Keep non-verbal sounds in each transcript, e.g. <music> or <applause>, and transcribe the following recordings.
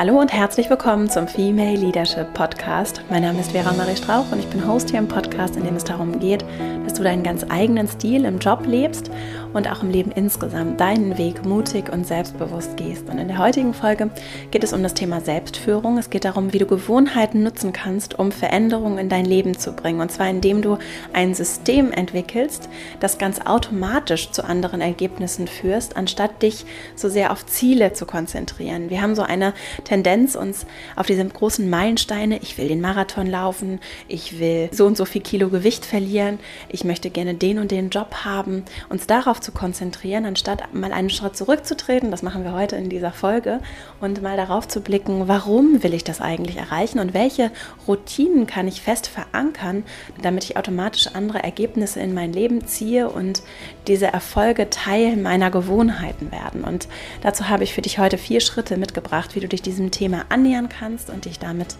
Hallo und herzlich willkommen zum Female Leadership Podcast. Mein Name ist Vera Marie Strauch und ich bin Host hier im Podcast, in dem es darum geht, dass du deinen ganz eigenen Stil im Job lebst und auch im Leben insgesamt deinen Weg mutig und selbstbewusst gehst. Und in der heutigen Folge geht es um das Thema Selbstführung. Es geht darum, wie du Gewohnheiten nutzen kannst, um Veränderungen in dein Leben zu bringen. Und zwar indem du ein System entwickelst, das ganz automatisch zu anderen Ergebnissen führst, anstatt dich so sehr auf Ziele zu konzentrieren. Wir haben so eine Tendenz, uns auf diese großen Meilensteine, ich will den Marathon laufen, ich will so und so viel Kilo Gewicht verlieren, ich möchte gerne den und den Job haben, uns darauf zu konzentrieren, anstatt mal einen Schritt zurückzutreten, das machen wir heute in dieser Folge, und mal darauf zu blicken, warum will ich das eigentlich erreichen und welche Routinen kann ich fest verankern, damit ich automatisch andere Ergebnisse in mein Leben ziehe und diese Erfolge Teil meiner Gewohnheiten werden. Und dazu habe ich für dich heute vier Schritte mitgebracht, wie du dich diesem Thema annähern kannst und dich damit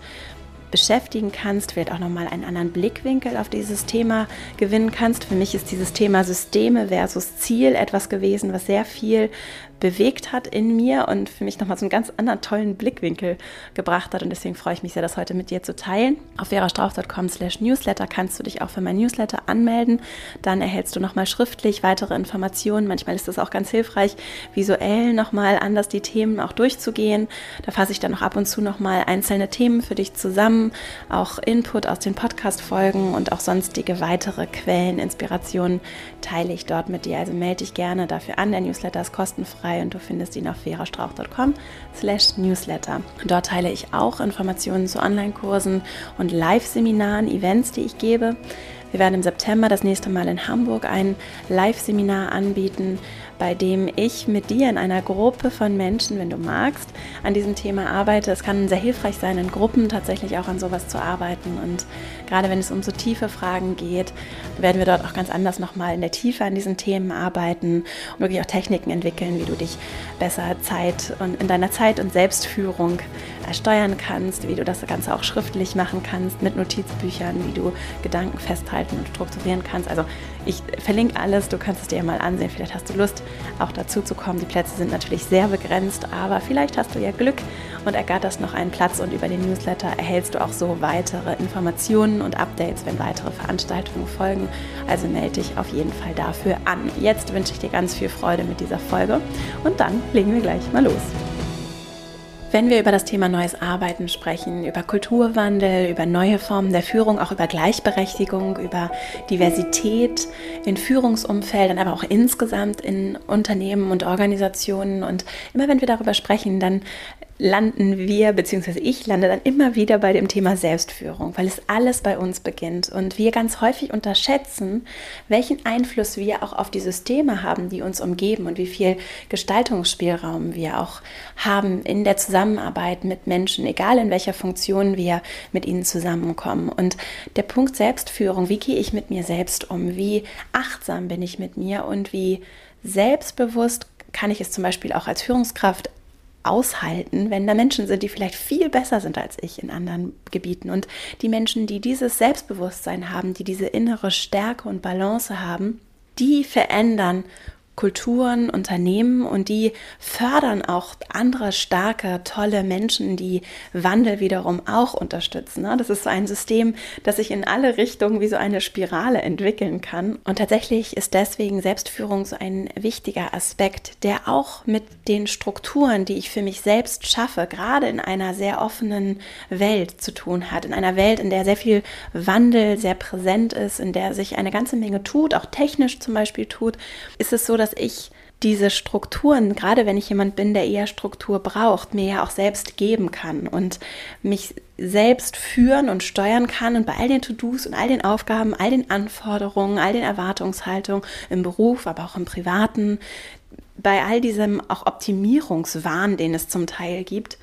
beschäftigen kannst, vielleicht auch nochmal einen anderen Blickwinkel auf dieses Thema gewinnen kannst. Für mich ist dieses Thema Systeme versus Ziel etwas gewesen, was sehr viel bewegt hat in mir und für mich nochmal so einen ganz anderen tollen Blickwinkel gebracht hat. Und deswegen freue ich mich sehr, das heute mit dir zu teilen. Auf verastrauch.com slash newsletter kannst du dich auch für mein Newsletter anmelden. Dann erhältst du nochmal schriftlich weitere Informationen. Manchmal ist es auch ganz hilfreich, visuell nochmal anders die Themen auch durchzugehen. Da fasse ich dann auch ab und zu nochmal einzelne Themen für dich zusammen, auch Input aus den Podcast-Folgen und auch sonstige weitere Quellen, Inspirationen teile ich dort mit dir. Also melde dich gerne dafür an. Der Newsletter ist kostenfrei kostenfrei und du findest ihn auf verastrauch.com slash newsletter. Dort teile ich auch Informationen zu Online-Kursen und Live-Seminaren, Events, die ich gebe. Wir werden im September das nächste Mal in Hamburg ein Live-Seminar anbieten, bei dem ich mit dir in einer Gruppe von Menschen, wenn du magst, an diesem Thema arbeite. Es kann sehr hilfreich sein, in Gruppen tatsächlich auch an sowas zu arbeiten. Und gerade wenn es um so tiefe Fragen geht, werden wir dort auch ganz anders nochmal in der Tiefe an diesen Themen arbeiten und wirklich auch Techniken entwickeln, wie du dich besser Zeit und in deiner Zeit und Selbstführung steuern kannst, wie du das Ganze auch schriftlich machen kannst mit Notizbüchern, wie du Gedanken festhalten und strukturieren kannst. Also ich verlinke alles, du kannst es dir mal ansehen. Vielleicht hast du Lust, auch dazu zu kommen. Die Plätze sind natürlich sehr begrenzt, aber vielleicht hast du ja Glück und ergatterst noch einen Platz und über den Newsletter erhältst du auch so weitere Informationen und Updates, wenn weitere Veranstaltungen folgen. Also melde dich auf jeden Fall dafür an. Jetzt wünsche ich dir ganz viel Freude mit dieser Folge und dann legen wir gleich mal los. Wenn wir über das Thema neues Arbeiten sprechen, über Kulturwandel, über neue Formen der Führung, auch über Gleichberechtigung, über Diversität in Führungsumfeldern, aber auch insgesamt in Unternehmen und Organisationen und immer wenn wir darüber sprechen, dann landen wir, beziehungsweise ich lande dann immer wieder bei dem Thema Selbstführung, weil es alles bei uns beginnt und wir ganz häufig unterschätzen, welchen Einfluss wir auch auf die Systeme haben, die uns umgeben und wie viel Gestaltungsspielraum wir auch haben in der Zusammenarbeit mit Menschen, egal in welcher Funktion wir mit ihnen zusammenkommen. Und der Punkt Selbstführung, wie gehe ich mit mir selbst um, wie achtsam bin ich mit mir und wie selbstbewusst kann ich es zum Beispiel auch als Führungskraft aushalten, wenn da Menschen sind, die vielleicht viel besser sind als ich in anderen Gebieten. Und die Menschen, die dieses Selbstbewusstsein haben, die diese innere Stärke und Balance haben, die verändern Kulturen, Unternehmen und die fördern auch andere starke, tolle Menschen, die Wandel wiederum auch unterstützen. Ne? Das ist so ein System, das sich in alle Richtungen wie so eine Spirale entwickeln kann. Und tatsächlich ist deswegen Selbstführung so ein wichtiger Aspekt, der auch mit den Strukturen, die ich für mich selbst schaffe, gerade in einer sehr offenen Welt zu tun hat. In einer Welt, in der sehr viel Wandel sehr präsent ist, in der sich eine ganze Menge tut, auch technisch zum Beispiel tut, ist es so, dass ich diese Strukturen, gerade wenn ich jemand bin, der eher Struktur braucht, mir ja auch selbst geben kann und mich selbst führen und steuern kann und bei all den To-Dos und all den Aufgaben, all den Anforderungen, all den Erwartungshaltungen im Beruf, aber auch im Privaten, bei all diesem auch Optimierungswahn, den es zum Teil gibt,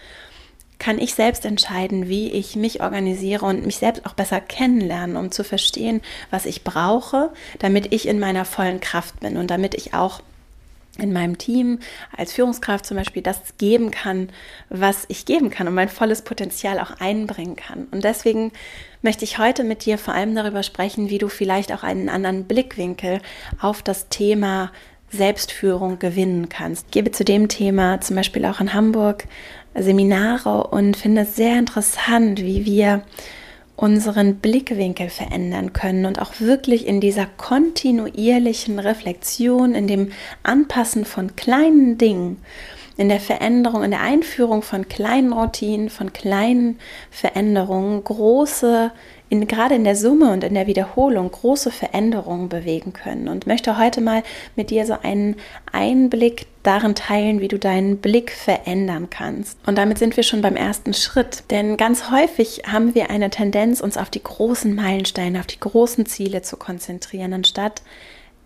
kann ich selbst entscheiden, wie ich mich organisiere und mich selbst auch besser kennenlernen, um zu verstehen, was ich brauche, damit ich in meiner vollen Kraft bin und damit ich auch in meinem Team als Führungskraft zum Beispiel das geben kann, was ich geben kann und mein volles Potenzial auch einbringen kann. Und deswegen möchte ich heute mit dir vor allem darüber sprechen, wie du vielleicht auch einen anderen Blickwinkel auf das Thema Selbstführung gewinnen kannst. Ich gebe zu dem Thema zum Beispiel auch in Hamburg Seminare und finde es sehr interessant, wie wir unseren Blickwinkel verändern können und auch wirklich in dieser kontinuierlichen Reflexion, in dem Anpassen von kleinen Dingen, in der Veränderung, in der Einführung von kleinen Routinen, von kleinen Veränderungen große in, gerade in der Summe und in der Wiederholung große Veränderungen bewegen können. Und möchte heute mal mit dir so einen Einblick darin teilen, wie du deinen Blick verändern kannst. Und damit sind wir schon beim ersten Schritt. Denn ganz häufig haben wir eine Tendenz, uns auf die großen Meilensteine, auf die großen Ziele zu konzentrieren, anstatt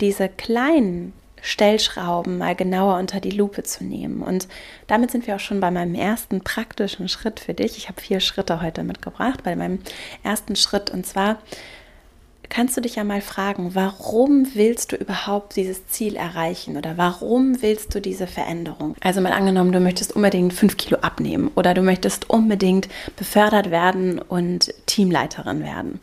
diese kleinen Stellschrauben mal genauer unter die Lupe zu nehmen. Und damit sind wir auch schon bei meinem ersten praktischen Schritt für dich. Ich habe vier Schritte heute mitgebracht, bei meinem ersten Schritt. Und zwar kannst du dich ja mal fragen, warum willst du überhaupt dieses Ziel erreichen oder warum willst du diese Veränderung? Also mal angenommen, du möchtest unbedingt fünf Kilo abnehmen oder du möchtest unbedingt befördert werden und Teamleiterin werden.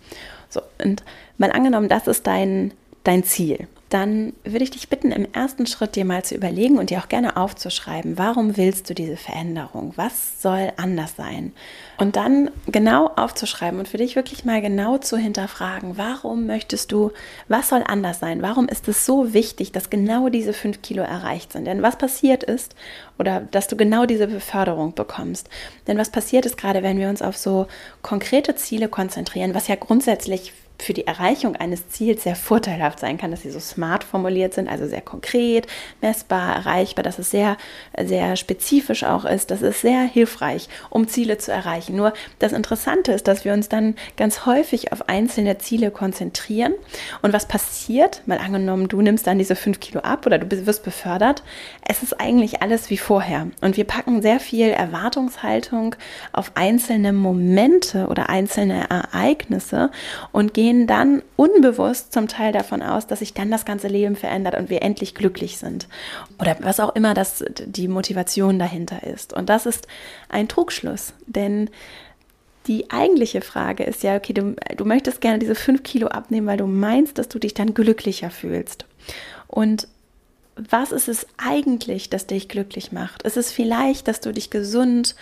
So, und mal angenommen, das ist dein, dein Ziel dann würde ich dich bitten, im ersten Schritt dir mal zu überlegen und dir auch gerne aufzuschreiben, warum willst du diese Veränderung? Was soll anders sein? Und dann genau aufzuschreiben und für dich wirklich mal genau zu hinterfragen, warum möchtest du, was soll anders sein? Warum ist es so wichtig, dass genau diese fünf Kilo erreicht sind? Denn was passiert ist, oder dass du genau diese Beförderung bekommst. Denn was passiert ist gerade, wenn wir uns auf so konkrete Ziele konzentrieren, was ja grundsätzlich für die Erreichung eines Ziels sehr vorteilhaft sein kann, dass sie so smart formuliert sind, also sehr konkret, messbar, erreichbar, dass es sehr, sehr spezifisch auch ist. Das ist sehr hilfreich, um Ziele zu erreichen. Nur das Interessante ist, dass wir uns dann ganz häufig auf einzelne Ziele konzentrieren. Und was passiert? Mal angenommen, du nimmst dann diese fünf Kilo ab oder du wirst befördert. Es ist eigentlich alles wie vorher. Und wir packen sehr viel Erwartungshaltung auf einzelne Momente oder einzelne Ereignisse und gehen gehen dann unbewusst zum Teil davon aus, dass sich dann das ganze Leben verändert und wir endlich glücklich sind. Oder was auch immer das die Motivation dahinter ist. Und das ist ein Trugschluss, denn die eigentliche Frage ist ja, okay, du, du möchtest gerne diese fünf Kilo abnehmen, weil du meinst, dass du dich dann glücklicher fühlst. Und was ist es eigentlich, das dich glücklich macht? Ist es vielleicht, dass du dich gesund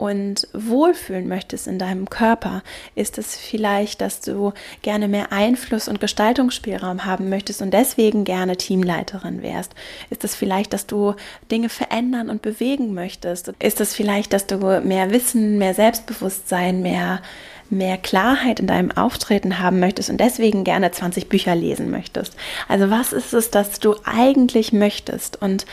und wohlfühlen möchtest in deinem Körper? Ist es vielleicht, dass du gerne mehr Einfluss und Gestaltungsspielraum haben möchtest und deswegen gerne Teamleiterin wärst? Ist es vielleicht, dass du Dinge verändern und bewegen möchtest? Ist es vielleicht, dass du mehr Wissen, mehr Selbstbewusstsein, mehr mehr Klarheit in deinem Auftreten haben möchtest und deswegen gerne 20 Bücher lesen möchtest. Also was ist es, dass du eigentlich möchtest? Und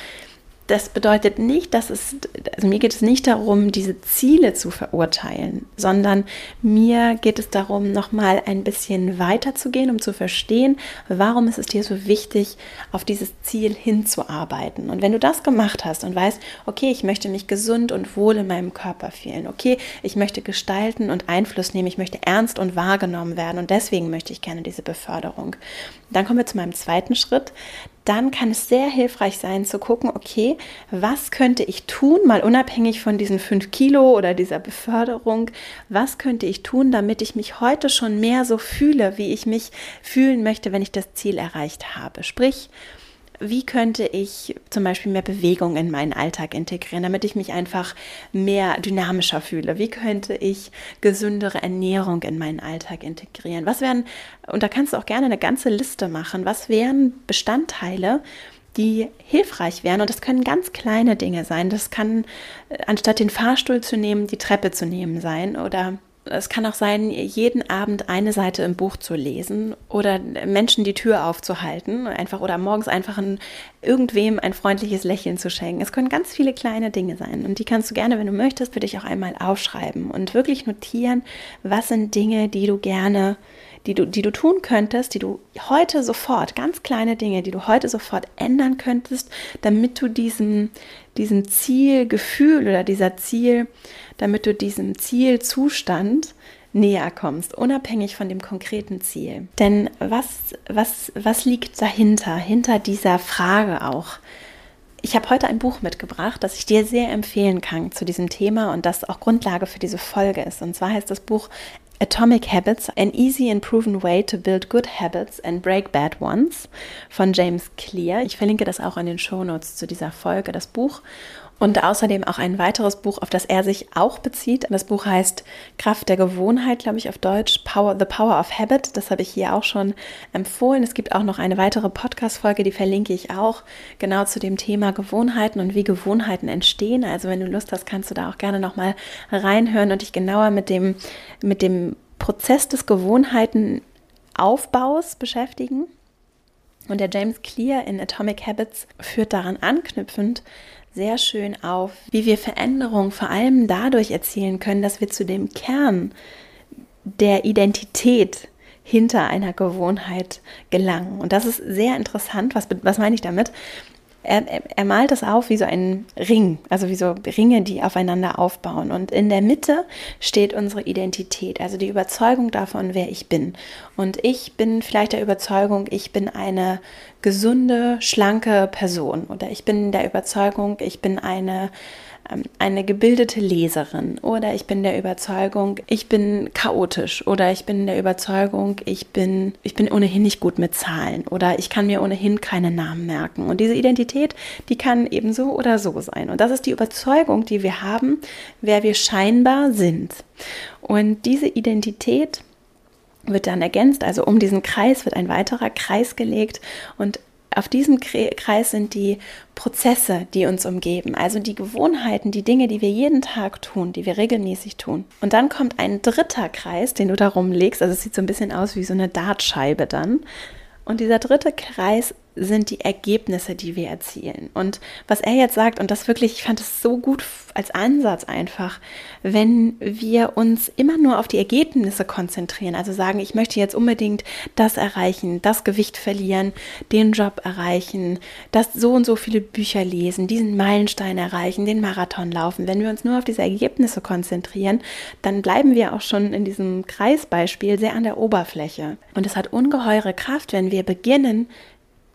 das bedeutet nicht, dass es, also mir geht es nicht darum, diese Ziele zu verurteilen, sondern mir geht es darum, nochmal ein bisschen weiter zu gehen, um zu verstehen, warum ist es dir so wichtig, auf dieses Ziel hinzuarbeiten. Und wenn du das gemacht hast und weißt, okay, ich möchte mich gesund und wohl in meinem Körper fühlen, okay, ich möchte gestalten und Einfluss nehmen, ich möchte ernst und wahrgenommen werden und deswegen möchte ich gerne diese Beförderung. Dann kommen wir zu meinem zweiten Schritt dann kann es sehr hilfreich sein zu gucken, okay, was könnte ich tun, mal unabhängig von diesen fünf Kilo oder dieser Beförderung, was könnte ich tun, damit ich mich heute schon mehr so fühle, wie ich mich fühlen möchte, wenn ich das Ziel erreicht habe. Sprich, wie könnte ich zum Beispiel mehr Bewegung in meinen Alltag integrieren, damit ich mich einfach mehr dynamischer fühle? Wie könnte ich gesündere Ernährung in meinen Alltag integrieren? Was wären, und da kannst du auch gerne eine ganze Liste machen, was wären Bestandteile, die hilfreich wären. Und das können ganz kleine Dinge sein. Das kann, äh, anstatt den Fahrstuhl zu nehmen, die Treppe zu nehmen sein oder es kann auch sein, jeden Abend eine Seite im Buch zu lesen oder Menschen die Tür aufzuhalten, einfach oder morgens einfach ein, irgendwem ein freundliches Lächeln zu schenken. Es können ganz viele kleine Dinge sein und die kannst du gerne, wenn du möchtest, für dich auch einmal aufschreiben und wirklich notieren, was sind Dinge, die du gerne die du, die du tun könntest, die du heute sofort, ganz kleine Dinge, die du heute sofort ändern könntest, damit du diesem, diesem Zielgefühl oder dieser Ziel, damit du diesem Zielzustand näher kommst, unabhängig von dem konkreten Ziel. Denn was, was, was liegt dahinter, hinter dieser Frage auch? Ich habe heute ein Buch mitgebracht, das ich dir sehr empfehlen kann zu diesem Thema und das auch Grundlage für diese Folge ist. Und zwar heißt das Buch Atomic Habits, An Easy and Proven Way to Build Good Habits and Break Bad Ones von James Clear. Ich verlinke das auch in den Show Notes zu dieser Folge, das Buch. Und außerdem auch ein weiteres Buch, auf das er sich auch bezieht. Das Buch heißt Kraft der Gewohnheit, glaube ich, auf Deutsch. Power, The Power of Habit. Das habe ich hier auch schon empfohlen. Es gibt auch noch eine weitere Podcast-Folge, die verlinke ich auch, genau zu dem Thema Gewohnheiten und wie Gewohnheiten entstehen. Also wenn du Lust hast, kannst du da auch gerne nochmal reinhören und dich genauer mit dem, mit dem Prozess des Gewohnheitenaufbaus beschäftigen. Und der James Clear in Atomic Habits führt daran anknüpfend sehr schön auf, wie wir Veränderungen vor allem dadurch erzielen können, dass wir zu dem Kern der Identität hinter einer Gewohnheit gelangen. Und das ist sehr interessant. Was, was meine ich damit? Er, er, malt es auf wie so ein Ring, also wie so Ringe, die aufeinander aufbauen. Und in der Mitte steht unsere Identität, also die Überzeugung davon, wer ich bin. Und ich bin vielleicht der Überzeugung, ich bin eine gesunde, schlanke Person. Oder ich bin der Überzeugung, ich bin eine eine gebildete Leserin oder ich bin der Überzeugung, ich bin chaotisch oder ich bin der Überzeugung, ich bin, ich bin ohnehin nicht gut mit Zahlen oder ich kann mir ohnehin keine Namen merken. Und diese Identität, die kann eben so oder so sein. Und das ist die Überzeugung, die wir haben, wer wir scheinbar sind. Und diese Identität wird dann ergänzt, also um diesen Kreis wird ein weiterer Kreis gelegt und auf diesem Kreis sind die Prozesse, die uns umgeben, also die Gewohnheiten, die Dinge, die wir jeden Tag tun, die wir regelmäßig tun. Und dann kommt ein dritter Kreis, den du darum legst, also es sieht so ein bisschen aus wie so eine Dartscheibe dann. Und dieser dritte Kreis sind die Ergebnisse, die wir erzielen. Und was er jetzt sagt, und das wirklich, ich fand es so gut als Ansatz einfach, wenn wir uns immer nur auf die Ergebnisse konzentrieren, also sagen, ich möchte jetzt unbedingt das erreichen, das Gewicht verlieren, den Job erreichen, das so und so viele Bücher lesen, diesen Meilenstein erreichen, den Marathon laufen. Wenn wir uns nur auf diese Ergebnisse konzentrieren, dann bleiben wir auch schon in diesem Kreisbeispiel sehr an der Oberfläche. Und es hat ungeheure Kraft, wenn wir beginnen,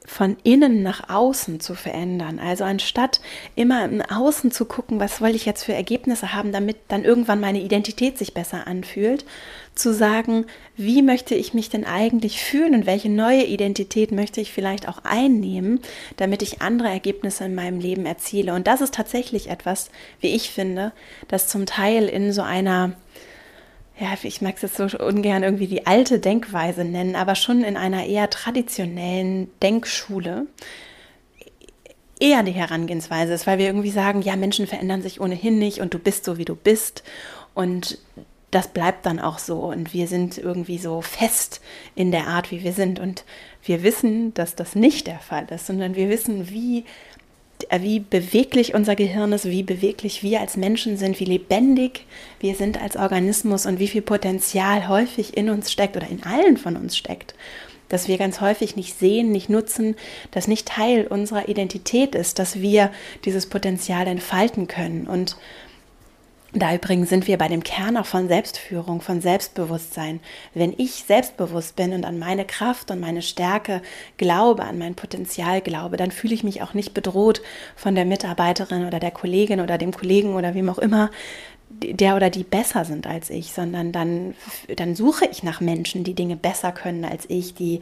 von innen nach außen zu verändern. Also anstatt immer im Außen zu gucken, was wollte ich jetzt für Ergebnisse haben, damit dann irgendwann meine Identität sich besser anfühlt, zu sagen, wie möchte ich mich denn eigentlich fühlen und welche neue Identität möchte ich vielleicht auch einnehmen, damit ich andere Ergebnisse in meinem Leben erziele. Und das ist tatsächlich etwas, wie ich finde, das zum Teil in so einer ja, ich mag es jetzt so ungern irgendwie die alte Denkweise nennen, aber schon in einer eher traditionellen Denkschule eher die Herangehensweise ist, weil wir irgendwie sagen, ja, Menschen verändern sich ohnehin nicht und du bist so, wie du bist. Und das bleibt dann auch so. Und wir sind irgendwie so fest in der Art, wie wir sind. Und wir wissen, dass das nicht der Fall ist, sondern wir wissen, wie wie beweglich unser Gehirn ist, wie beweglich wir als Menschen sind, wie lebendig wir sind als Organismus und wie viel Potenzial häufig in uns steckt oder in allen von uns steckt, dass wir ganz häufig nicht sehen, nicht nutzen, dass nicht Teil unserer Identität ist, dass wir dieses Potenzial entfalten können. Und da übrigens sind wir bei dem Kern auch von Selbstführung, von Selbstbewusstsein. Wenn ich selbstbewusst bin und an meine Kraft und meine Stärke glaube, an mein Potenzial glaube, dann fühle ich mich auch nicht bedroht von der Mitarbeiterin oder der Kollegin oder dem Kollegen oder wem auch immer, der oder die besser sind als ich, sondern dann, dann suche ich nach Menschen, die Dinge besser können als ich, die,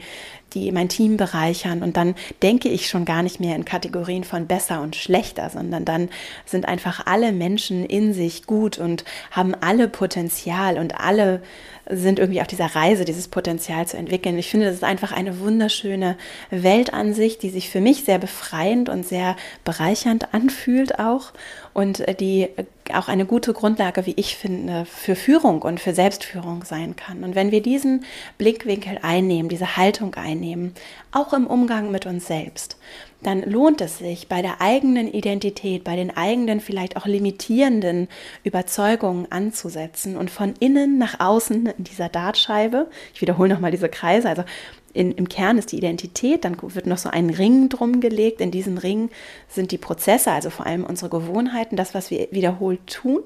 die mein Team bereichern. Und dann denke ich schon gar nicht mehr in Kategorien von besser und schlechter, sondern dann sind einfach alle Menschen in sich gut und haben alle Potenzial und alle sind irgendwie auf dieser Reise, dieses Potenzial zu entwickeln. Ich finde, das ist einfach eine wunderschöne Weltansicht, die sich für mich sehr befreiend und sehr bereichernd anfühlt auch und äh, die äh, auch eine gute Grundlage, wie ich finde, für Führung und für Selbstführung sein kann. Und wenn wir diesen Blickwinkel einnehmen, diese Haltung einnehmen, auch im Umgang mit uns selbst, dann lohnt es sich bei der eigenen Identität, bei den eigenen vielleicht auch limitierenden Überzeugungen anzusetzen und von innen nach außen in dieser Dartscheibe, ich wiederhole nochmal diese Kreise, also in, im Kern ist die Identität, dann wird noch so ein Ring drum gelegt. In diesem Ring sind die Prozesse, also vor allem unsere Gewohnheiten, das, was wir wiederholt tun.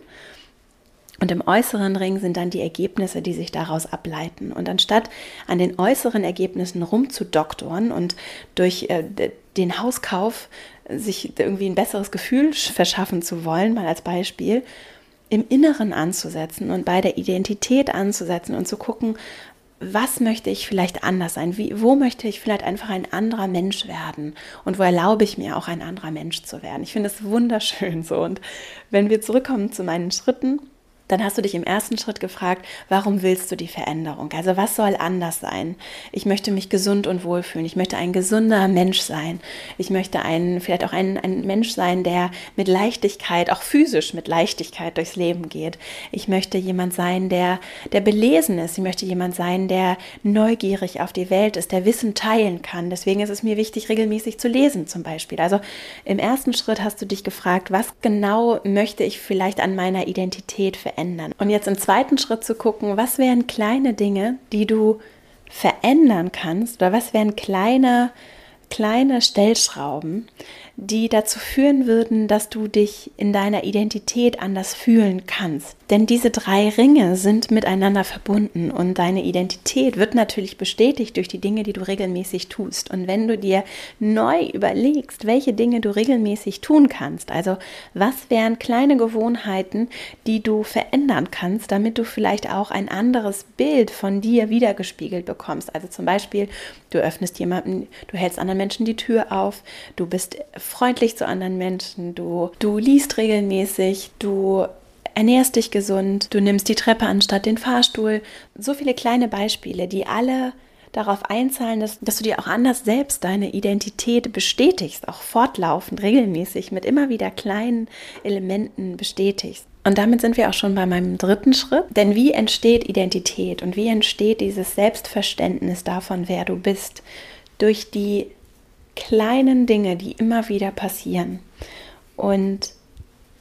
Und im äußeren Ring sind dann die Ergebnisse, die sich daraus ableiten. Und anstatt an den äußeren Ergebnissen rumzudoktoren und durch äh, den Hauskauf sich irgendwie ein besseres Gefühl verschaffen zu wollen, mal als Beispiel, im Inneren anzusetzen und bei der Identität anzusetzen und zu gucken, was möchte ich vielleicht anders sein? Wie, wo möchte ich vielleicht einfach ein anderer Mensch werden? Und wo erlaube ich mir auch ein anderer Mensch zu werden? Ich finde es wunderschön so. Und wenn wir zurückkommen zu meinen Schritten, dann hast du dich im ersten Schritt gefragt, warum willst du die Veränderung? Also was soll anders sein? Ich möchte mich gesund und wohlfühlen. Ich möchte ein gesunder Mensch sein. Ich möchte ein, vielleicht auch ein, ein Mensch sein, der mit Leichtigkeit, auch physisch mit Leichtigkeit durchs Leben geht. Ich möchte jemand sein, der, der belesen ist. Ich möchte jemand sein, der neugierig auf die Welt ist, der Wissen teilen kann. Deswegen ist es mir wichtig, regelmäßig zu lesen zum Beispiel. Also im ersten Schritt hast du dich gefragt, was genau möchte ich vielleicht an meiner Identität verändern? Verändern. Und jetzt im zweiten Schritt zu gucken, was wären kleine Dinge, die du verändern kannst oder was wären kleine, kleine Stellschrauben, die dazu führen würden, dass du dich in deiner Identität anders fühlen kannst. Denn diese drei Ringe sind miteinander verbunden und deine Identität wird natürlich bestätigt durch die Dinge, die du regelmäßig tust. Und wenn du dir neu überlegst, welche Dinge du regelmäßig tun kannst, also was wären kleine Gewohnheiten, die du verändern kannst, damit du vielleicht auch ein anderes Bild von dir wiedergespiegelt bekommst. Also zum Beispiel, du öffnest jemanden, du hältst anderen Menschen die Tür auf, du bist freundlich zu anderen Menschen, du, du liest regelmäßig, du ernährst dich gesund, du nimmst die Treppe anstatt den Fahrstuhl. So viele kleine Beispiele, die alle darauf einzahlen, dass, dass du dir auch anders selbst deine Identität bestätigst, auch fortlaufend, regelmäßig, mit immer wieder kleinen Elementen bestätigst. Und damit sind wir auch schon bei meinem dritten Schritt. Denn wie entsteht Identität und wie entsteht dieses Selbstverständnis davon, wer du bist? Durch die kleinen Dinge, die immer wieder passieren. Und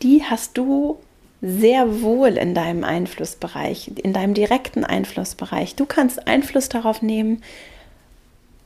die hast du sehr wohl in deinem Einflussbereich, in deinem direkten Einflussbereich. Du kannst Einfluss darauf nehmen,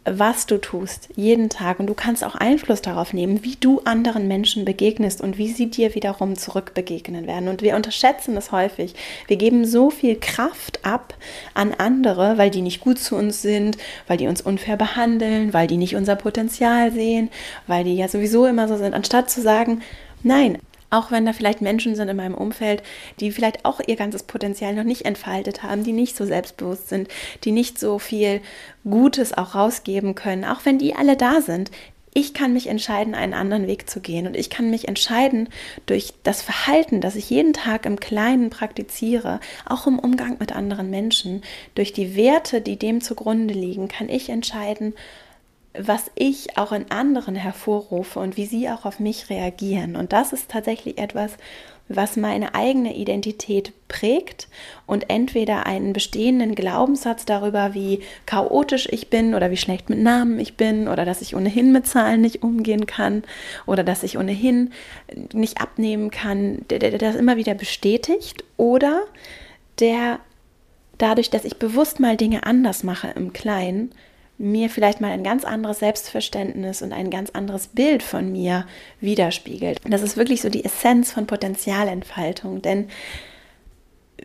was du tust, jeden Tag. Und du kannst auch Einfluss darauf nehmen, wie du anderen Menschen begegnest und wie sie dir wiederum zurückbegegnen werden. Und wir unterschätzen das häufig. Wir geben so viel Kraft ab an andere, weil die nicht gut zu uns sind, weil die uns unfair behandeln, weil die nicht unser Potenzial sehen, weil die ja sowieso immer so sind, anstatt zu sagen, Nein, auch wenn da vielleicht Menschen sind in meinem Umfeld, die vielleicht auch ihr ganzes Potenzial noch nicht entfaltet haben, die nicht so selbstbewusst sind, die nicht so viel Gutes auch rausgeben können, auch wenn die alle da sind. Ich kann mich entscheiden, einen anderen Weg zu gehen und ich kann mich entscheiden durch das Verhalten, das ich jeden Tag im Kleinen praktiziere, auch im Umgang mit anderen Menschen, durch die Werte, die dem zugrunde liegen, kann ich entscheiden, was ich auch in anderen hervorrufe und wie sie auch auf mich reagieren. Und das ist tatsächlich etwas, was meine eigene Identität prägt und entweder einen bestehenden Glaubenssatz darüber, wie chaotisch ich bin oder wie schlecht mit Namen ich bin oder dass ich ohnehin mit Zahlen nicht umgehen kann oder dass ich ohnehin nicht abnehmen kann, der, der, das immer wieder bestätigt oder der dadurch, dass ich bewusst mal Dinge anders mache im Kleinen, mir vielleicht mal ein ganz anderes Selbstverständnis und ein ganz anderes Bild von mir widerspiegelt. Das ist wirklich so die Essenz von Potenzialentfaltung, denn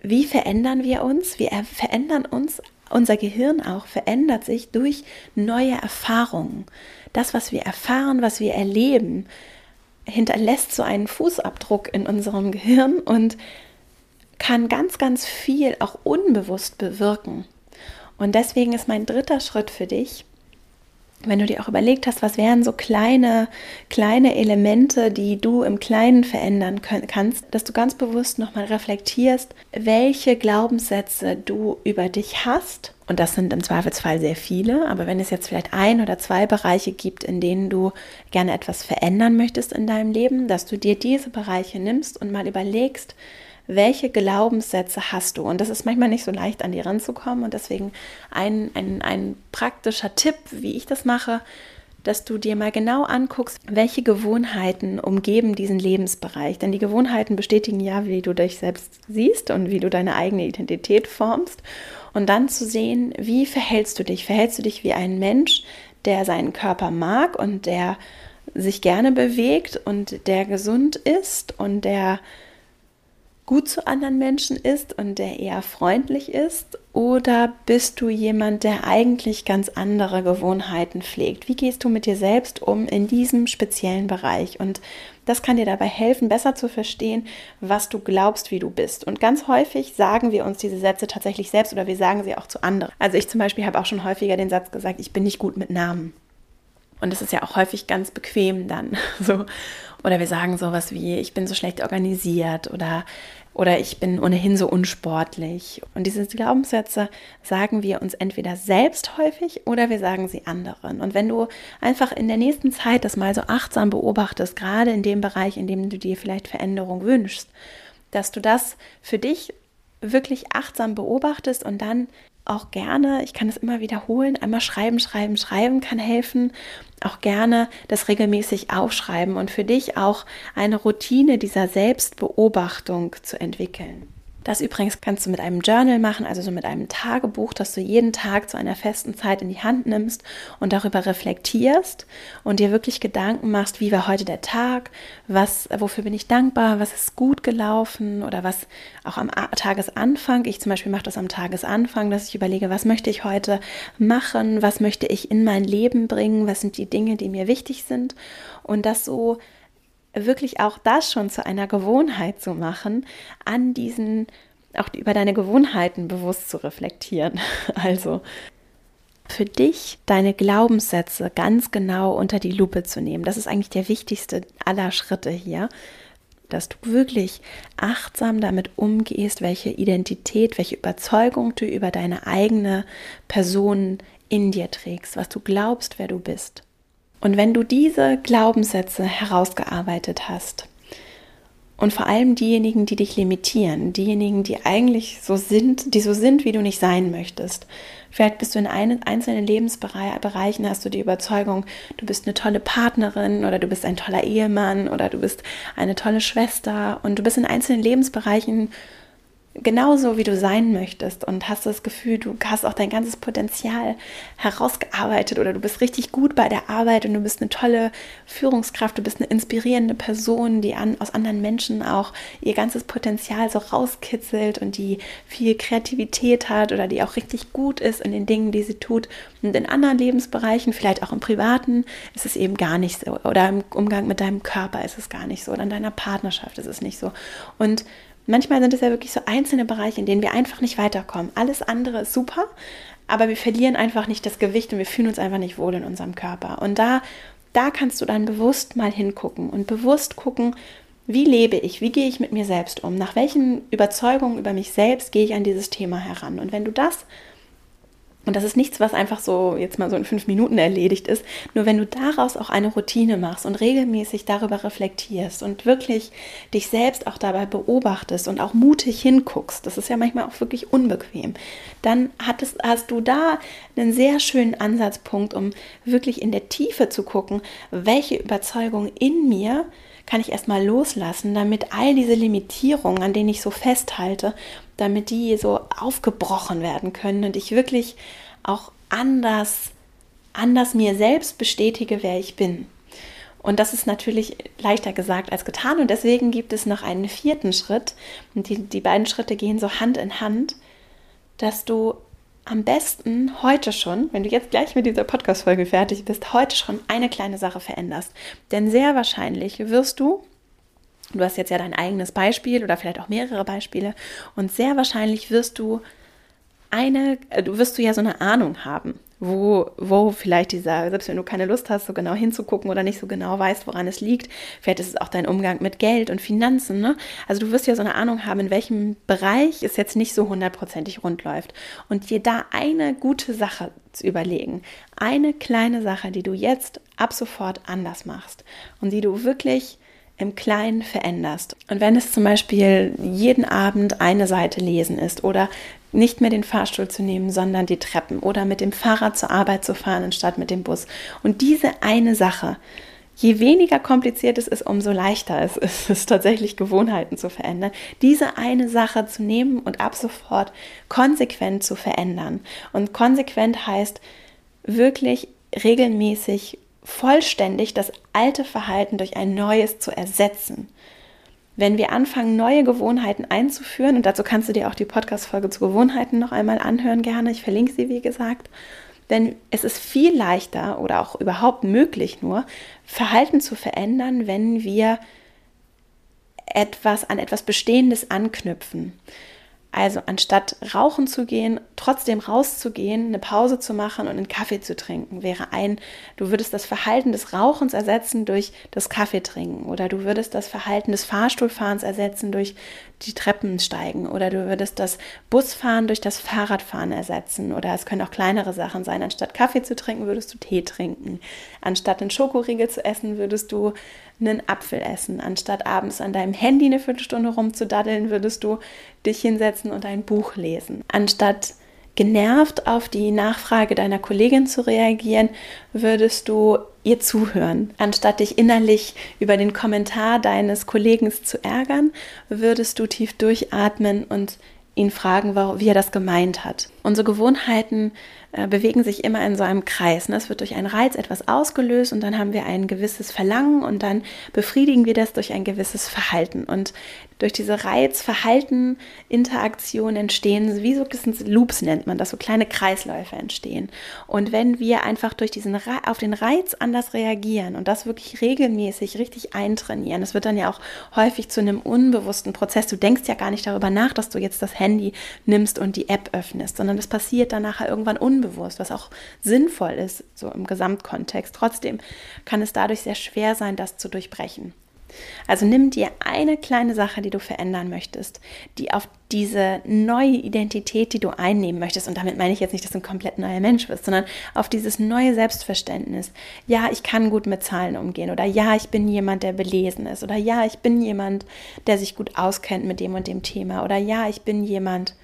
wie verändern wir uns? Wir verändern uns, unser Gehirn auch verändert sich durch neue Erfahrungen. Das, was wir erfahren, was wir erleben, hinterlässt so einen Fußabdruck in unserem Gehirn und kann ganz, ganz viel auch unbewusst bewirken. Und deswegen ist mein dritter Schritt für dich, wenn du dir auch überlegt hast, was wären so kleine, kleine Elemente, die du im Kleinen verändern können, kannst, dass du ganz bewusst nochmal reflektierst, welche Glaubenssätze du über dich hast. Und das sind im Zweifelsfall sehr viele, aber wenn es jetzt vielleicht ein oder zwei Bereiche gibt, in denen du gerne etwas verändern möchtest in deinem Leben, dass du dir diese Bereiche nimmst und mal überlegst, welche Glaubenssätze hast du? Und das ist manchmal nicht so leicht, an die ranzukommen. Und deswegen ein, ein, ein praktischer Tipp, wie ich das mache, dass du dir mal genau anguckst, welche Gewohnheiten umgeben diesen Lebensbereich. Denn die Gewohnheiten bestätigen ja, wie du dich selbst siehst und wie du deine eigene Identität formst. Und dann zu sehen, wie verhältst du dich? Verhältst du dich wie ein Mensch, der seinen Körper mag und der sich gerne bewegt und der gesund ist und der gut zu anderen Menschen ist und der eher freundlich ist? Oder bist du jemand, der eigentlich ganz andere Gewohnheiten pflegt? Wie gehst du mit dir selbst um in diesem speziellen Bereich? Und das kann dir dabei helfen, besser zu verstehen, was du glaubst, wie du bist. Und ganz häufig sagen wir uns diese Sätze tatsächlich selbst oder wir sagen sie auch zu anderen. Also ich zum Beispiel habe auch schon häufiger den Satz gesagt, ich bin nicht gut mit Namen. Und das ist ja auch häufig ganz bequem dann. <laughs> So. Oder wir sagen sowas wie, ich bin so schlecht organisiert oder oder ich bin ohnehin so unsportlich. Und diese Glaubenssätze sagen wir uns entweder selbst häufig oder wir sagen sie anderen. Und wenn du einfach in der nächsten Zeit das mal so achtsam beobachtest, gerade in dem Bereich, in dem du dir vielleicht Veränderung wünschst, dass du das für dich wirklich achtsam beobachtest und dann auch gerne, ich kann es immer wiederholen, einmal schreiben, schreiben, schreiben kann helfen. Auch gerne das regelmäßig aufschreiben und für dich auch eine Routine dieser Selbstbeobachtung zu entwickeln. Das übrigens kannst du mit einem Journal machen, also so mit einem Tagebuch, das du jeden Tag zu einer festen Zeit in die Hand nimmst und darüber reflektierst und dir wirklich Gedanken machst, wie war heute der Tag, was, wofür bin ich dankbar, was ist gut gelaufen oder was auch am Tagesanfang, ich zum Beispiel mache das am Tagesanfang, dass ich überlege, was möchte ich heute machen, was möchte ich in mein Leben bringen, was sind die Dinge, die mir wichtig sind. Und das so wirklich auch das schon zu einer Gewohnheit zu machen, an diesen, auch über deine Gewohnheiten bewusst zu reflektieren. <laughs> Also für dich deine Glaubenssätze ganz genau unter die Lupe zu nehmen. Das ist eigentlich der wichtigste aller Schritte hier, dass du wirklich achtsam damit umgehst, welche Identität, welche Überzeugung du über deine eigene Person in dir trägst, was du glaubst, wer du bist. Und wenn du diese Glaubenssätze herausgearbeitet hast, und vor allem diejenigen, die dich limitieren, diejenigen, die eigentlich so sind, die so sind, wie du nicht sein möchtest. Vielleicht bist du in einzelnen Lebensbereichen, hast du die Überzeugung, du bist eine tolle Partnerin oder du bist ein toller Ehemann oder du bist eine tolle Schwester und du bist in einzelnen Lebensbereichen genauso, wie du sein möchtest und hast das Gefühl, du hast auch dein ganzes Potenzial herausgearbeitet oder du bist richtig gut bei der Arbeit und du bist eine tolle Führungskraft, du bist eine inspirierende Person, die an, aus anderen Menschen auch ihr ganzes Potenzial so rauskitzelt und die viel Kreativität hat oder die auch richtig gut ist in den Dingen, die sie tut. Und in anderen Lebensbereichen, vielleicht auch im Privaten, ist es eben gar nicht so. Oder im Umgang mit deinem Körper ist es gar nicht so. Oder in deiner Partnerschaft ist es nicht so. Und Manchmal sind es ja wirklich so einzelne Bereiche, in denen wir einfach nicht weiterkommen. Alles andere ist super, aber wir verlieren einfach nicht das Gewicht und wir fühlen uns einfach nicht wohl in unserem Körper. Und da, da kannst du dann bewusst mal hingucken und bewusst gucken, wie lebe ich, wie gehe ich mit mir selbst um, nach welchen Überzeugungen über mich selbst gehe ich an dieses Thema heran. Und wenn du das und das ist nichts, was einfach so jetzt mal so in fünf Minuten erledigt ist. Nur wenn du daraus auch eine Routine machst und regelmäßig darüber reflektierst und wirklich dich selbst auch dabei beobachtest und auch mutig hinguckst, das ist ja manchmal auch wirklich unbequem, dann hattest, hast du da einen sehr schönen Ansatzpunkt, um wirklich in der Tiefe zu gucken, welche Überzeugung in mir kann ich erstmal loslassen, damit all diese Limitierungen, an denen ich so festhalte, damit die so aufgebrochen werden können und ich wirklich auch anders, anders mir selbst bestätige, wer ich bin. Und das ist natürlich leichter gesagt als getan. Und deswegen gibt es noch einen vierten Schritt. Und die, die beiden Schritte gehen so Hand in Hand, dass du am besten heute schon, wenn du jetzt gleich mit dieser Podcast-Folge fertig bist, heute schon eine kleine Sache veränderst. Denn sehr wahrscheinlich wirst du, du hast jetzt ja dein eigenes Beispiel oder vielleicht auch mehrere Beispiele, und sehr wahrscheinlich wirst du eine, äh, du wirst du ja so eine Ahnung haben, wo, wo vielleicht dieser, selbst wenn du keine Lust hast, so genau hinzugucken oder nicht so genau weißt, woran es liegt, vielleicht ist es auch dein Umgang mit Geld und Finanzen. Ne? Also du wirst ja so eine Ahnung haben, in welchem Bereich es jetzt nicht so hundertprozentig rund läuft. Und dir da eine gute Sache zu überlegen, eine kleine Sache, die du jetzt ab sofort anders machst und die du wirklich im Kleinen veränderst. Und wenn es zum Beispiel jeden Abend eine Seite lesen ist oder nicht mehr den Fahrstuhl zu nehmen, sondern die Treppen oder mit dem Fahrrad zur Arbeit zu fahren anstatt mit dem Bus. Und diese eine Sache, je weniger kompliziert es ist, umso leichter es ist <laughs> es tatsächlich Gewohnheiten zu verändern. Diese eine Sache zu nehmen und ab sofort konsequent zu verändern. Und konsequent heißt wirklich regelmäßig vollständig das alte Verhalten durch ein neues zu ersetzen. wenn wir anfangen, neue Gewohnheiten einzuführen, und dazu kannst du dir auch die Podcast-Folge zu Gewohnheiten noch einmal anhören, gerne, ich verlinke sie, wie gesagt, denn es ist viel leichter oder auch überhaupt möglich nur, Verhalten zu verändern, wenn wir etwas an etwas Bestehendes anknüpfen. Also anstatt rauchen zu gehen, trotzdem rauszugehen, eine Pause zu machen und einen Kaffee zu trinken, wäre ein, du würdest das Verhalten des Rauchens ersetzen durch das Kaffeetrinken oder du würdest das Verhalten des Fahrstuhlfahrens ersetzen durch die Treppen steigen oder du würdest das Busfahren durch das Fahrradfahren ersetzen oder es können auch kleinere Sachen sein. Anstatt Kaffee zu trinken, würdest du Tee trinken. Anstatt einen Schokoriegel zu essen, würdest du einen Apfel essen. Anstatt abends an deinem Handy eine Viertelstunde rumzudaddeln, würdest du dich hinsetzen und ein Buch lesen. Anstatt genervt auf die Nachfrage deiner Kollegin zu reagieren, würdest du ihr zuhören. Anstatt dich innerlich über den Kommentar deines Kollegen zu ärgern, würdest du tief durchatmen und ihn fragen, wie er das gemeint hat. Unsere Gewohnheiten äh, bewegen sich immer in so einem Kreis. Ne? Es wird durch einen Reiz etwas ausgelöst und dann haben wir ein gewisses Verlangen und dann befriedigen wir das durch ein gewisses Verhalten. Und durch diese Reiz-Verhalten-Interaktion entstehen, wie so Loops nennt man das, so kleine Kreisläufe entstehen. Und wenn wir einfach durch diesen auf den Reiz anders reagieren und das wirklich regelmäßig richtig eintrainieren, das wird dann ja auch häufig zu einem unbewussten Prozess. Du denkst ja gar nicht darüber nach, dass du jetzt das Handy nimmst und die App öffnest, sondern das passiert dann nachher irgendwann unbewusst, was auch sinnvoll ist, so im Gesamtkontext. Trotzdem kann es dadurch sehr schwer sein, das zu durchbrechen. Also nimm dir eine kleine Sache, die du verändern möchtest, die auf diese neue Identität, die du einnehmen möchtest, und damit meine ich jetzt nicht, dass du ein komplett neuer Mensch bist, sondern auf dieses neue Selbstverständnis. Ja, ich kann gut mit Zahlen umgehen oder ja, ich bin jemand, der belesen ist oder ja, ich bin jemand, der sich gut auskennt mit dem und dem Thema oder ja, ich bin jemand,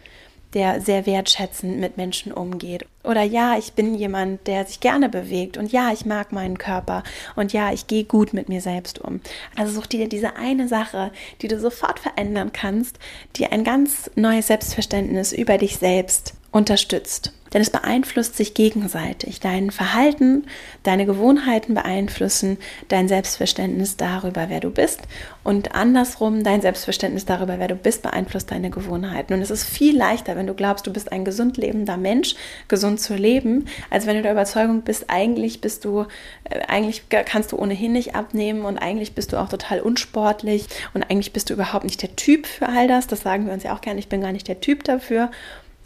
der sehr wertschätzend mit Menschen umgeht. Oder ja, ich bin jemand, der sich gerne bewegt und ja, ich mag meinen Körper und ja, ich gehe gut mit mir selbst um. Also such dir diese eine Sache, die du sofort verändern kannst, die ein ganz neues Selbstverständnis über dich selbst unterstützt. Denn es beeinflusst sich gegenseitig. Dein Verhalten, deine Gewohnheiten beeinflussen dein Selbstverständnis darüber, wer du bist. Und andersrum, dein Selbstverständnis darüber, wer du bist, beeinflusst deine Gewohnheiten. Und es ist viel leichter, wenn du glaubst, du bist ein gesund lebender Mensch, gesund zu leben, als wenn du der Überzeugung bist, eigentlich bist du, äh, eigentlich kannst du ohnehin nicht abnehmen und eigentlich bist du auch total unsportlich und eigentlich bist du überhaupt nicht der Typ für all das. Das sagen wir uns ja auch gerne, ich bin gar nicht der Typ dafür.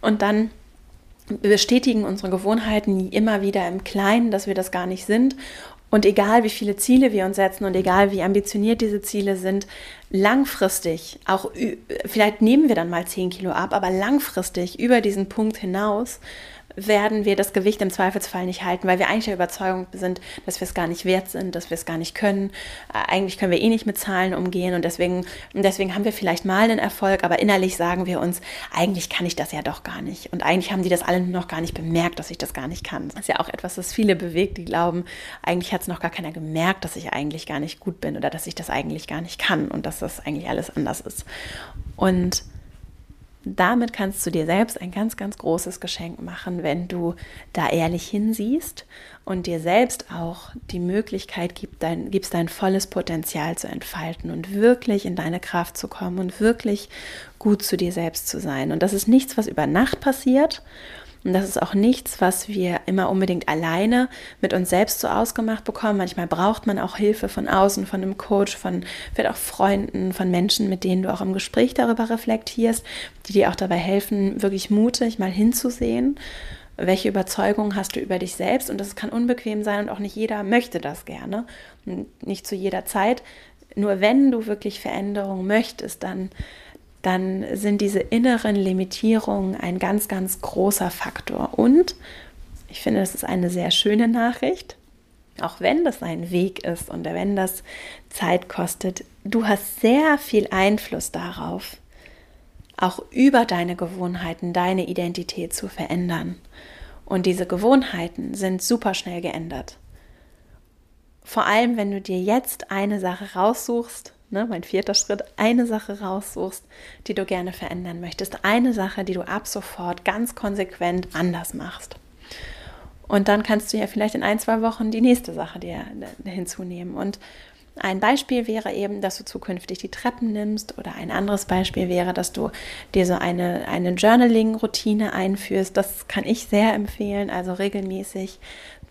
Und dann bestätigen unsere Gewohnheiten immer wieder im Kleinen, dass wir das gar nicht sind. Und egal wie viele Ziele wir uns setzen und egal wie ambitioniert diese Ziele sind, langfristig, auch vielleicht nehmen wir dann mal 10 Kilo ab, aber langfristig über diesen Punkt hinaus werden wir das Gewicht im Zweifelsfall nicht halten, weil wir eigentlich der Überzeugung sind, dass wir es gar nicht wert sind, dass wir es gar nicht können. Äh, eigentlich können wir eh nicht mit Zahlen umgehen und deswegen, deswegen haben wir vielleicht mal einen Erfolg, aber innerlich sagen wir uns, eigentlich kann ich das ja doch gar nicht. Und eigentlich haben die das alle noch gar nicht bemerkt, dass ich das gar nicht kann. Das ist ja auch etwas, das viele bewegt, die glauben, eigentlich hat es noch gar keiner gemerkt, dass ich eigentlich gar nicht gut bin oder dass ich das eigentlich gar nicht kann und dass das eigentlich alles anders ist. Und damit kannst du dir selbst ein ganz, ganz großes Geschenk machen, wenn du da ehrlich hinsiehst und dir selbst auch die Möglichkeit gibst, dein, gibst, dein volles Potenzial zu entfalten und wirklich in deine Kraft zu kommen und wirklich gut zu dir selbst zu sein. Und das ist nichts, was über Nacht passiert, und das ist auch nichts, was wir immer unbedingt alleine mit uns selbst so ausgemacht bekommen. Manchmal braucht man auch Hilfe von außen, von einem Coach, von vielleicht auch Freunden, von Menschen, mit denen du auch im Gespräch darüber reflektierst, die dir auch dabei helfen, wirklich mutig mal hinzusehen. Welche Überzeugungen hast du über dich selbst? Und das kann unbequem sein und auch nicht jeder möchte das gerne. Nicht zu jeder Zeit. Nur wenn du wirklich Veränderung möchtest, dann dann sind diese inneren Limitierungen ein ganz, ganz großer Faktor. Und ich finde, das ist eine sehr schöne Nachricht, auch wenn das ein Weg ist und wenn das Zeit kostet, du hast sehr viel Einfluss darauf, auch über deine Gewohnheiten, deine Identität zu verändern. Und diese Gewohnheiten sind super schnell geändert. Vor allem, wenn du dir jetzt eine Sache raussuchst, ne, mein vierter Schritt, eine Sache raussuchst, die du gerne verändern möchtest. Eine Sache, die du ab sofort ganz konsequent anders machst. Und dann kannst du ja vielleicht in ein, zwei Wochen die nächste Sache dir hinzunehmen. Und Ein Beispiel wäre eben, dass du zukünftig die Treppen nimmst oder ein anderes Beispiel wäre, dass du dir so eine, eine Journaling-Routine einführst. Das kann ich sehr empfehlen, also regelmäßig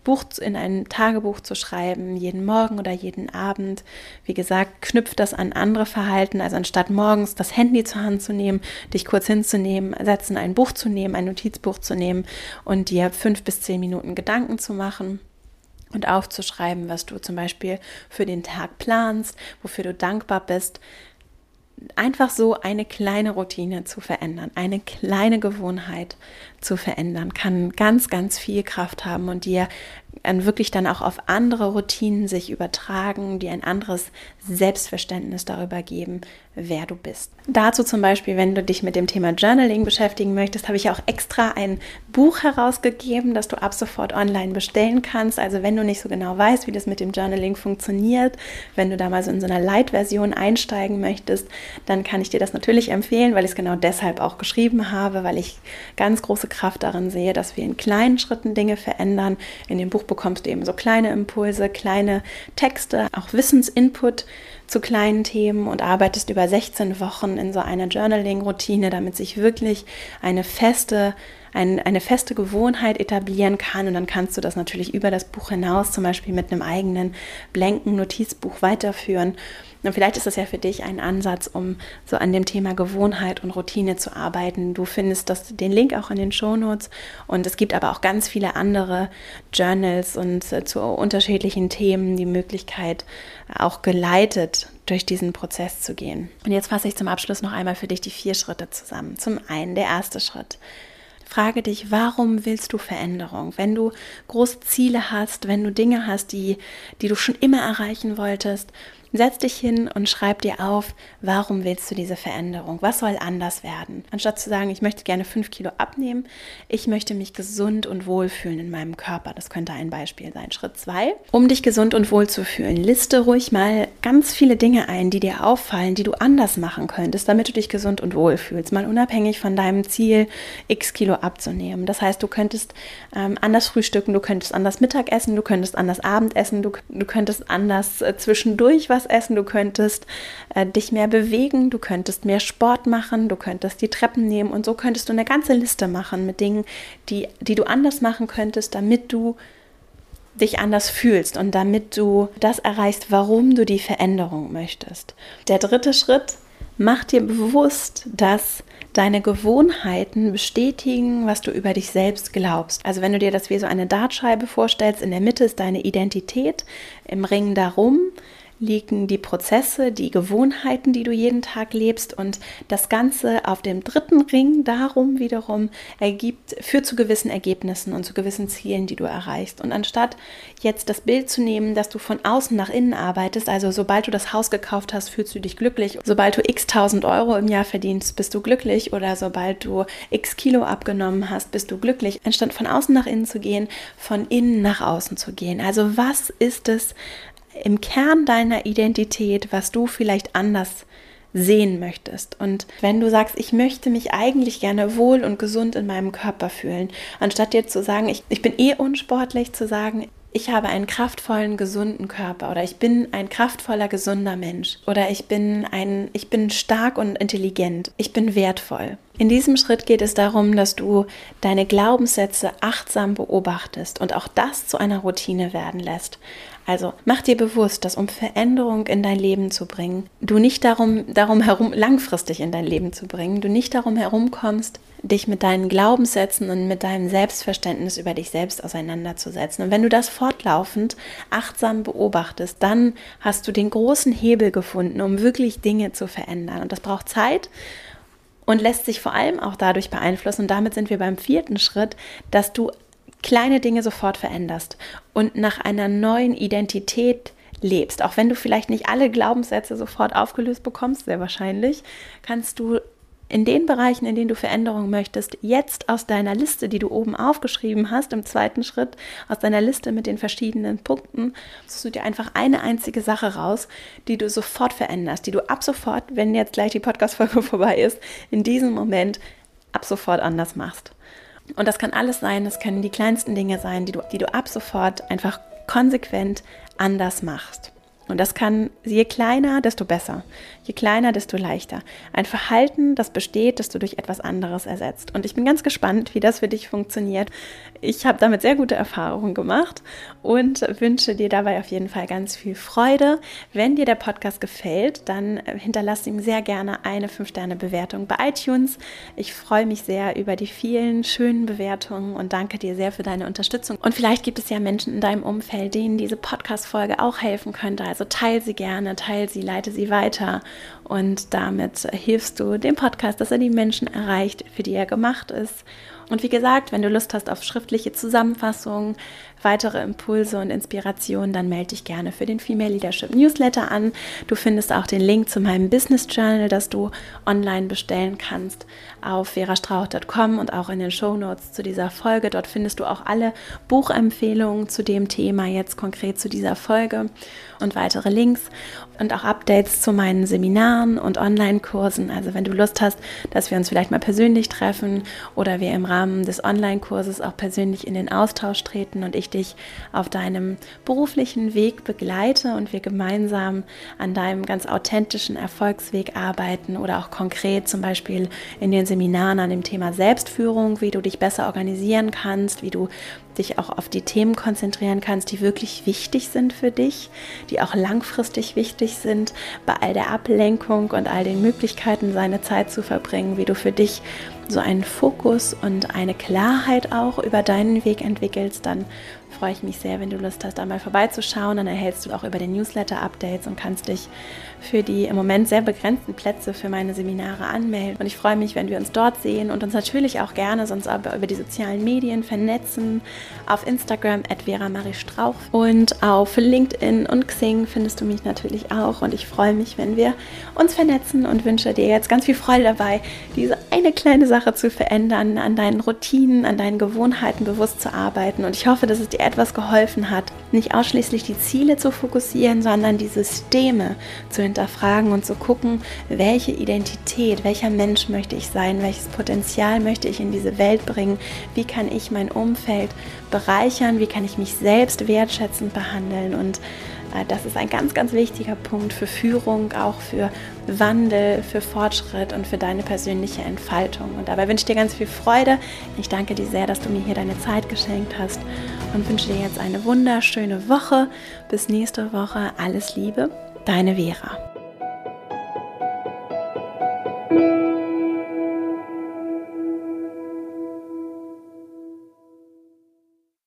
Buch in ein Tagebuch zu schreiben, jeden Morgen oder jeden Abend. Wie gesagt, knüpft das an andere Verhalten, also anstatt morgens das Handy zur Hand zu nehmen, dich kurz hinzunehmen, setzen, ein Buch zu nehmen, ein Notizbuch zu nehmen und dir fünf bis zehn Minuten Gedanken zu machen und aufzuschreiben, was du zum Beispiel für den Tag planst, wofür du dankbar bist. Einfach so eine kleine Routine zu verändern, eine kleine Gewohnheit zu verändern, kann ganz, ganz viel Kraft haben und dir wirklich dann auch auf andere Routinen sich übertragen, die ein anderes Selbstverständnis darüber geben, wer du bist. Dazu zum Beispiel, wenn du dich mit dem Thema Journaling beschäftigen möchtest, habe ich auch extra ein Buch herausgegeben, das du ab sofort online bestellen kannst. Also wenn du nicht so genau weißt, wie das mit dem Journaling funktioniert, wenn du da mal so in so einer Light-Version einsteigen möchtest, dann kann ich dir das natürlich empfehlen, weil ich es genau deshalb auch geschrieben habe, weil ich ganz große Kraft darin sehe, dass wir in kleinen Schritten Dinge verändern. In dem Buch bekommst du eben so kleine Impulse, kleine Texte, auch Wissensinput zu kleinen Themen und arbeitest über 16 Wochen in so einer Journaling-Routine, damit sich wirklich eine feste ein, eine feste Gewohnheit etablieren kann. Und dann kannst du das natürlich über das Buch hinaus, zum Beispiel mit einem eigenen blanken Notizbuch weiterführen. Und vielleicht ist das ja für dich ein Ansatz, um so an dem Thema Gewohnheit und Routine zu arbeiten. Du findest das, den Link auch in den Shownotes. Und es gibt aber auch ganz viele andere Journals und äh, zu unterschiedlichen Themen die Möglichkeit, auch geleitet durch diesen Prozess zu gehen. Und jetzt fasse ich zum Abschluss noch einmal für dich die vier Schritte zusammen. Zum einen der erste Schritt. Frage dich, warum willst du Veränderung? Wenn du große Ziele hast, wenn du Dinge hast, die, die du schon immer erreichen wolltest, Setz dich hin und schreib dir auf, warum willst du diese Veränderung? Was soll anders werden? Anstatt zu sagen, ich möchte gerne fünf Kilo abnehmen, ich möchte mich gesund und wohl fühlen in meinem Körper. Das könnte ein Beispiel sein. Schritt zwei, um dich gesund und wohl zu fühlen, liste ruhig mal ganz viele Dinge ein, die dir auffallen, die du anders machen könntest, damit du dich gesund und wohl fühlst. Mal unabhängig von deinem Ziel, x Kilo abzunehmen. Das heißt, du könntest ähm, anders frühstücken, du könntest anders Mittag essen, du könntest anders Abend essen, du, du könntest anders äh, zwischendurch was essen, du könntest äh, dich mehr bewegen, du könntest mehr Sport machen, du könntest die Treppen nehmen und so könntest du eine ganze Liste machen mit Dingen, die, die du anders machen könntest, damit du dich anders fühlst und damit du das erreichst, warum du die Veränderung möchtest. Der dritte Schritt, mach dir bewusst, dass deine Gewohnheiten bestätigen, was du über dich selbst glaubst. Also wenn du dir das wie so eine Dartscheibe vorstellst, in der Mitte ist deine Identität, im Ring darum liegen die Prozesse, die Gewohnheiten, die du jeden Tag lebst und das Ganze auf dem dritten Ring darum wiederum ergibt, führt zu gewissen Ergebnissen und zu gewissen Zielen, die du erreichst. Und anstatt jetzt das Bild zu nehmen, dass du von außen nach innen arbeitest, also sobald du das Haus gekauft hast, fühlst du dich glücklich, sobald du x tausend Euro im Jahr verdienst, bist du glücklich oder sobald du x Kilo abgenommen hast, bist du glücklich, anstatt von außen nach innen zu gehen, von innen nach außen zu gehen. Also was ist es, im Kern deiner Identität, was du vielleicht anders sehen möchtest. Und wenn du sagst, ich möchte mich eigentlich gerne wohl und gesund in meinem Körper fühlen, anstatt dir zu sagen, ich, ich bin eh unsportlich, zu sagen, ich habe einen kraftvollen, gesunden Körper oder ich bin ein kraftvoller, gesunder Mensch oder ich bin ein, ich bin stark und intelligent, ich bin wertvoll. In diesem Schritt geht es darum, dass du deine Glaubenssätze achtsam beobachtest und auch das zu einer Routine werden lässt. Also mach dir bewusst, dass um Veränderung in dein Leben zu bringen, du nicht darum, darum herum, langfristig in dein Leben zu bringen, du nicht darum herumkommst, dich mit deinen Glaubenssätzen und mit deinem Selbstverständnis über dich selbst auseinanderzusetzen. Und wenn du das fortlaufend achtsam beobachtest, dann hast du den großen Hebel gefunden, um wirklich Dinge zu verändern. Und das braucht Zeit und lässt sich vor allem auch dadurch beeinflussen. Und damit sind wir beim vierten Schritt, dass du kleine Dinge sofort veränderst und nach einer neuen Identität lebst. Auch wenn du vielleicht nicht alle Glaubenssätze sofort aufgelöst bekommst, sehr wahrscheinlich, kannst du in den Bereichen, in denen du Veränderungen möchtest, jetzt aus deiner Liste, die du oben aufgeschrieben hast, im zweiten Schritt, aus deiner Liste mit den verschiedenen Punkten, suchst du dir einfach eine einzige Sache raus, die du sofort veränderst, die du ab sofort, wenn jetzt gleich die Podcast-Folge <laughs> vorbei ist, in diesem Moment ab sofort anders machst. Und das kann alles sein, das können die kleinsten Dinge sein, die du, die du ab sofort einfach konsequent anders machst. Und das kann, je kleiner, desto besser. Je kleiner, desto leichter. Ein Verhalten, das besteht, das du durch etwas anderes ersetzt. Und ich bin ganz gespannt, wie das für dich funktioniert. Ich habe damit sehr gute Erfahrungen gemacht und wünsche dir dabei auf jeden Fall ganz viel Freude. Wenn dir der Podcast gefällt, dann hinterlass ihm sehr gerne eine 5-Sterne-Bewertung bei iTunes. Ich freue mich sehr über die vielen schönen Bewertungen und danke dir sehr für deine Unterstützung. Und vielleicht gibt es ja Menschen in deinem Umfeld, denen diese Podcast-Folge auch helfen könnte. Also teile sie gerne, teile sie, leite sie weiter und damit hilfst du dem Podcast, dass er die Menschen erreicht, für die er gemacht ist. Und wie gesagt, wenn du Lust hast auf schriftliche Zusammenfassungen, weitere Impulse und Inspirationen, dann melde dich gerne für den Female Leadership Newsletter an. Du findest auch den Link zu meinem Business Journal, das du online bestellen kannst auf verastrauch.com und auch in den Show Notes zu dieser Folge. Dort findest du auch alle Buchempfehlungen zu dem Thema jetzt konkret zu dieser Folge und weitere Links und auch Updates zu meinen Seminaren und Online-Kursen. Also wenn du Lust hast, dass wir uns vielleicht mal persönlich treffen oder wir im Rahmen des Online-Kurses auch persönlich in den Austausch treten und ich dich auf deinem beruflichen Weg begleite und wir gemeinsam an deinem ganz authentischen Erfolgsweg arbeiten oder auch konkret zum Beispiel in den Seminaren an dem Thema Selbstführung, wie du dich besser organisieren kannst, wie du dich auch auf die Themen konzentrieren kannst, die wirklich wichtig sind für dich, die auch langfristig wichtig sind, bei all der Ablenkung und all den Möglichkeiten, seine Zeit zu verbringen, wie du für dich so einen Fokus und eine Klarheit auch über deinen Weg entwickelst, dann freue ich mich sehr, wenn du Lust hast, da mal vorbeizuschauen. Dann erhältst du auch über den Newsletter Updates und kannst dich für die im Moment sehr begrenzten Plätze für meine Seminare anmelden. Und ich freue mich, wenn wir uns dort sehen und uns natürlich auch gerne sonst aber über die sozialen Medien vernetzen. Auf Instagram at Vera Marie Strauch und auf LinkedIn und Xing findest du mich natürlich auch. Und ich freue mich, wenn wir uns vernetzen und wünsche dir jetzt ganz viel Freude dabei, diese eine kleine Sache zu verändern, an deinen Routinen, an deinen Gewohnheiten bewusst zu arbeiten. Und ich hoffe, dass es dir etwas geholfen hat, nicht ausschließlich die Ziele zu fokussieren, sondern die Systeme zu hinterfragen und zu gucken, welche Identität, welcher Mensch möchte ich sein, welches Potenzial möchte ich in diese Welt bringen, wie kann ich mein Umfeld bereichern, wie kann ich mich selbst wertschätzend behandeln. Und äh, das ist ein ganz, ganz wichtiger Punkt für Führung, auch für Wandel, für Fortschritt und für deine persönliche Entfaltung. Und dabei wünsche ich dir ganz viel Freude. Ich danke dir sehr, dass du mir hier deine Zeit geschenkt hast und wünsche dir jetzt eine wunderschöne Woche. Bis nächste Woche. Alles Liebe, deine Vera.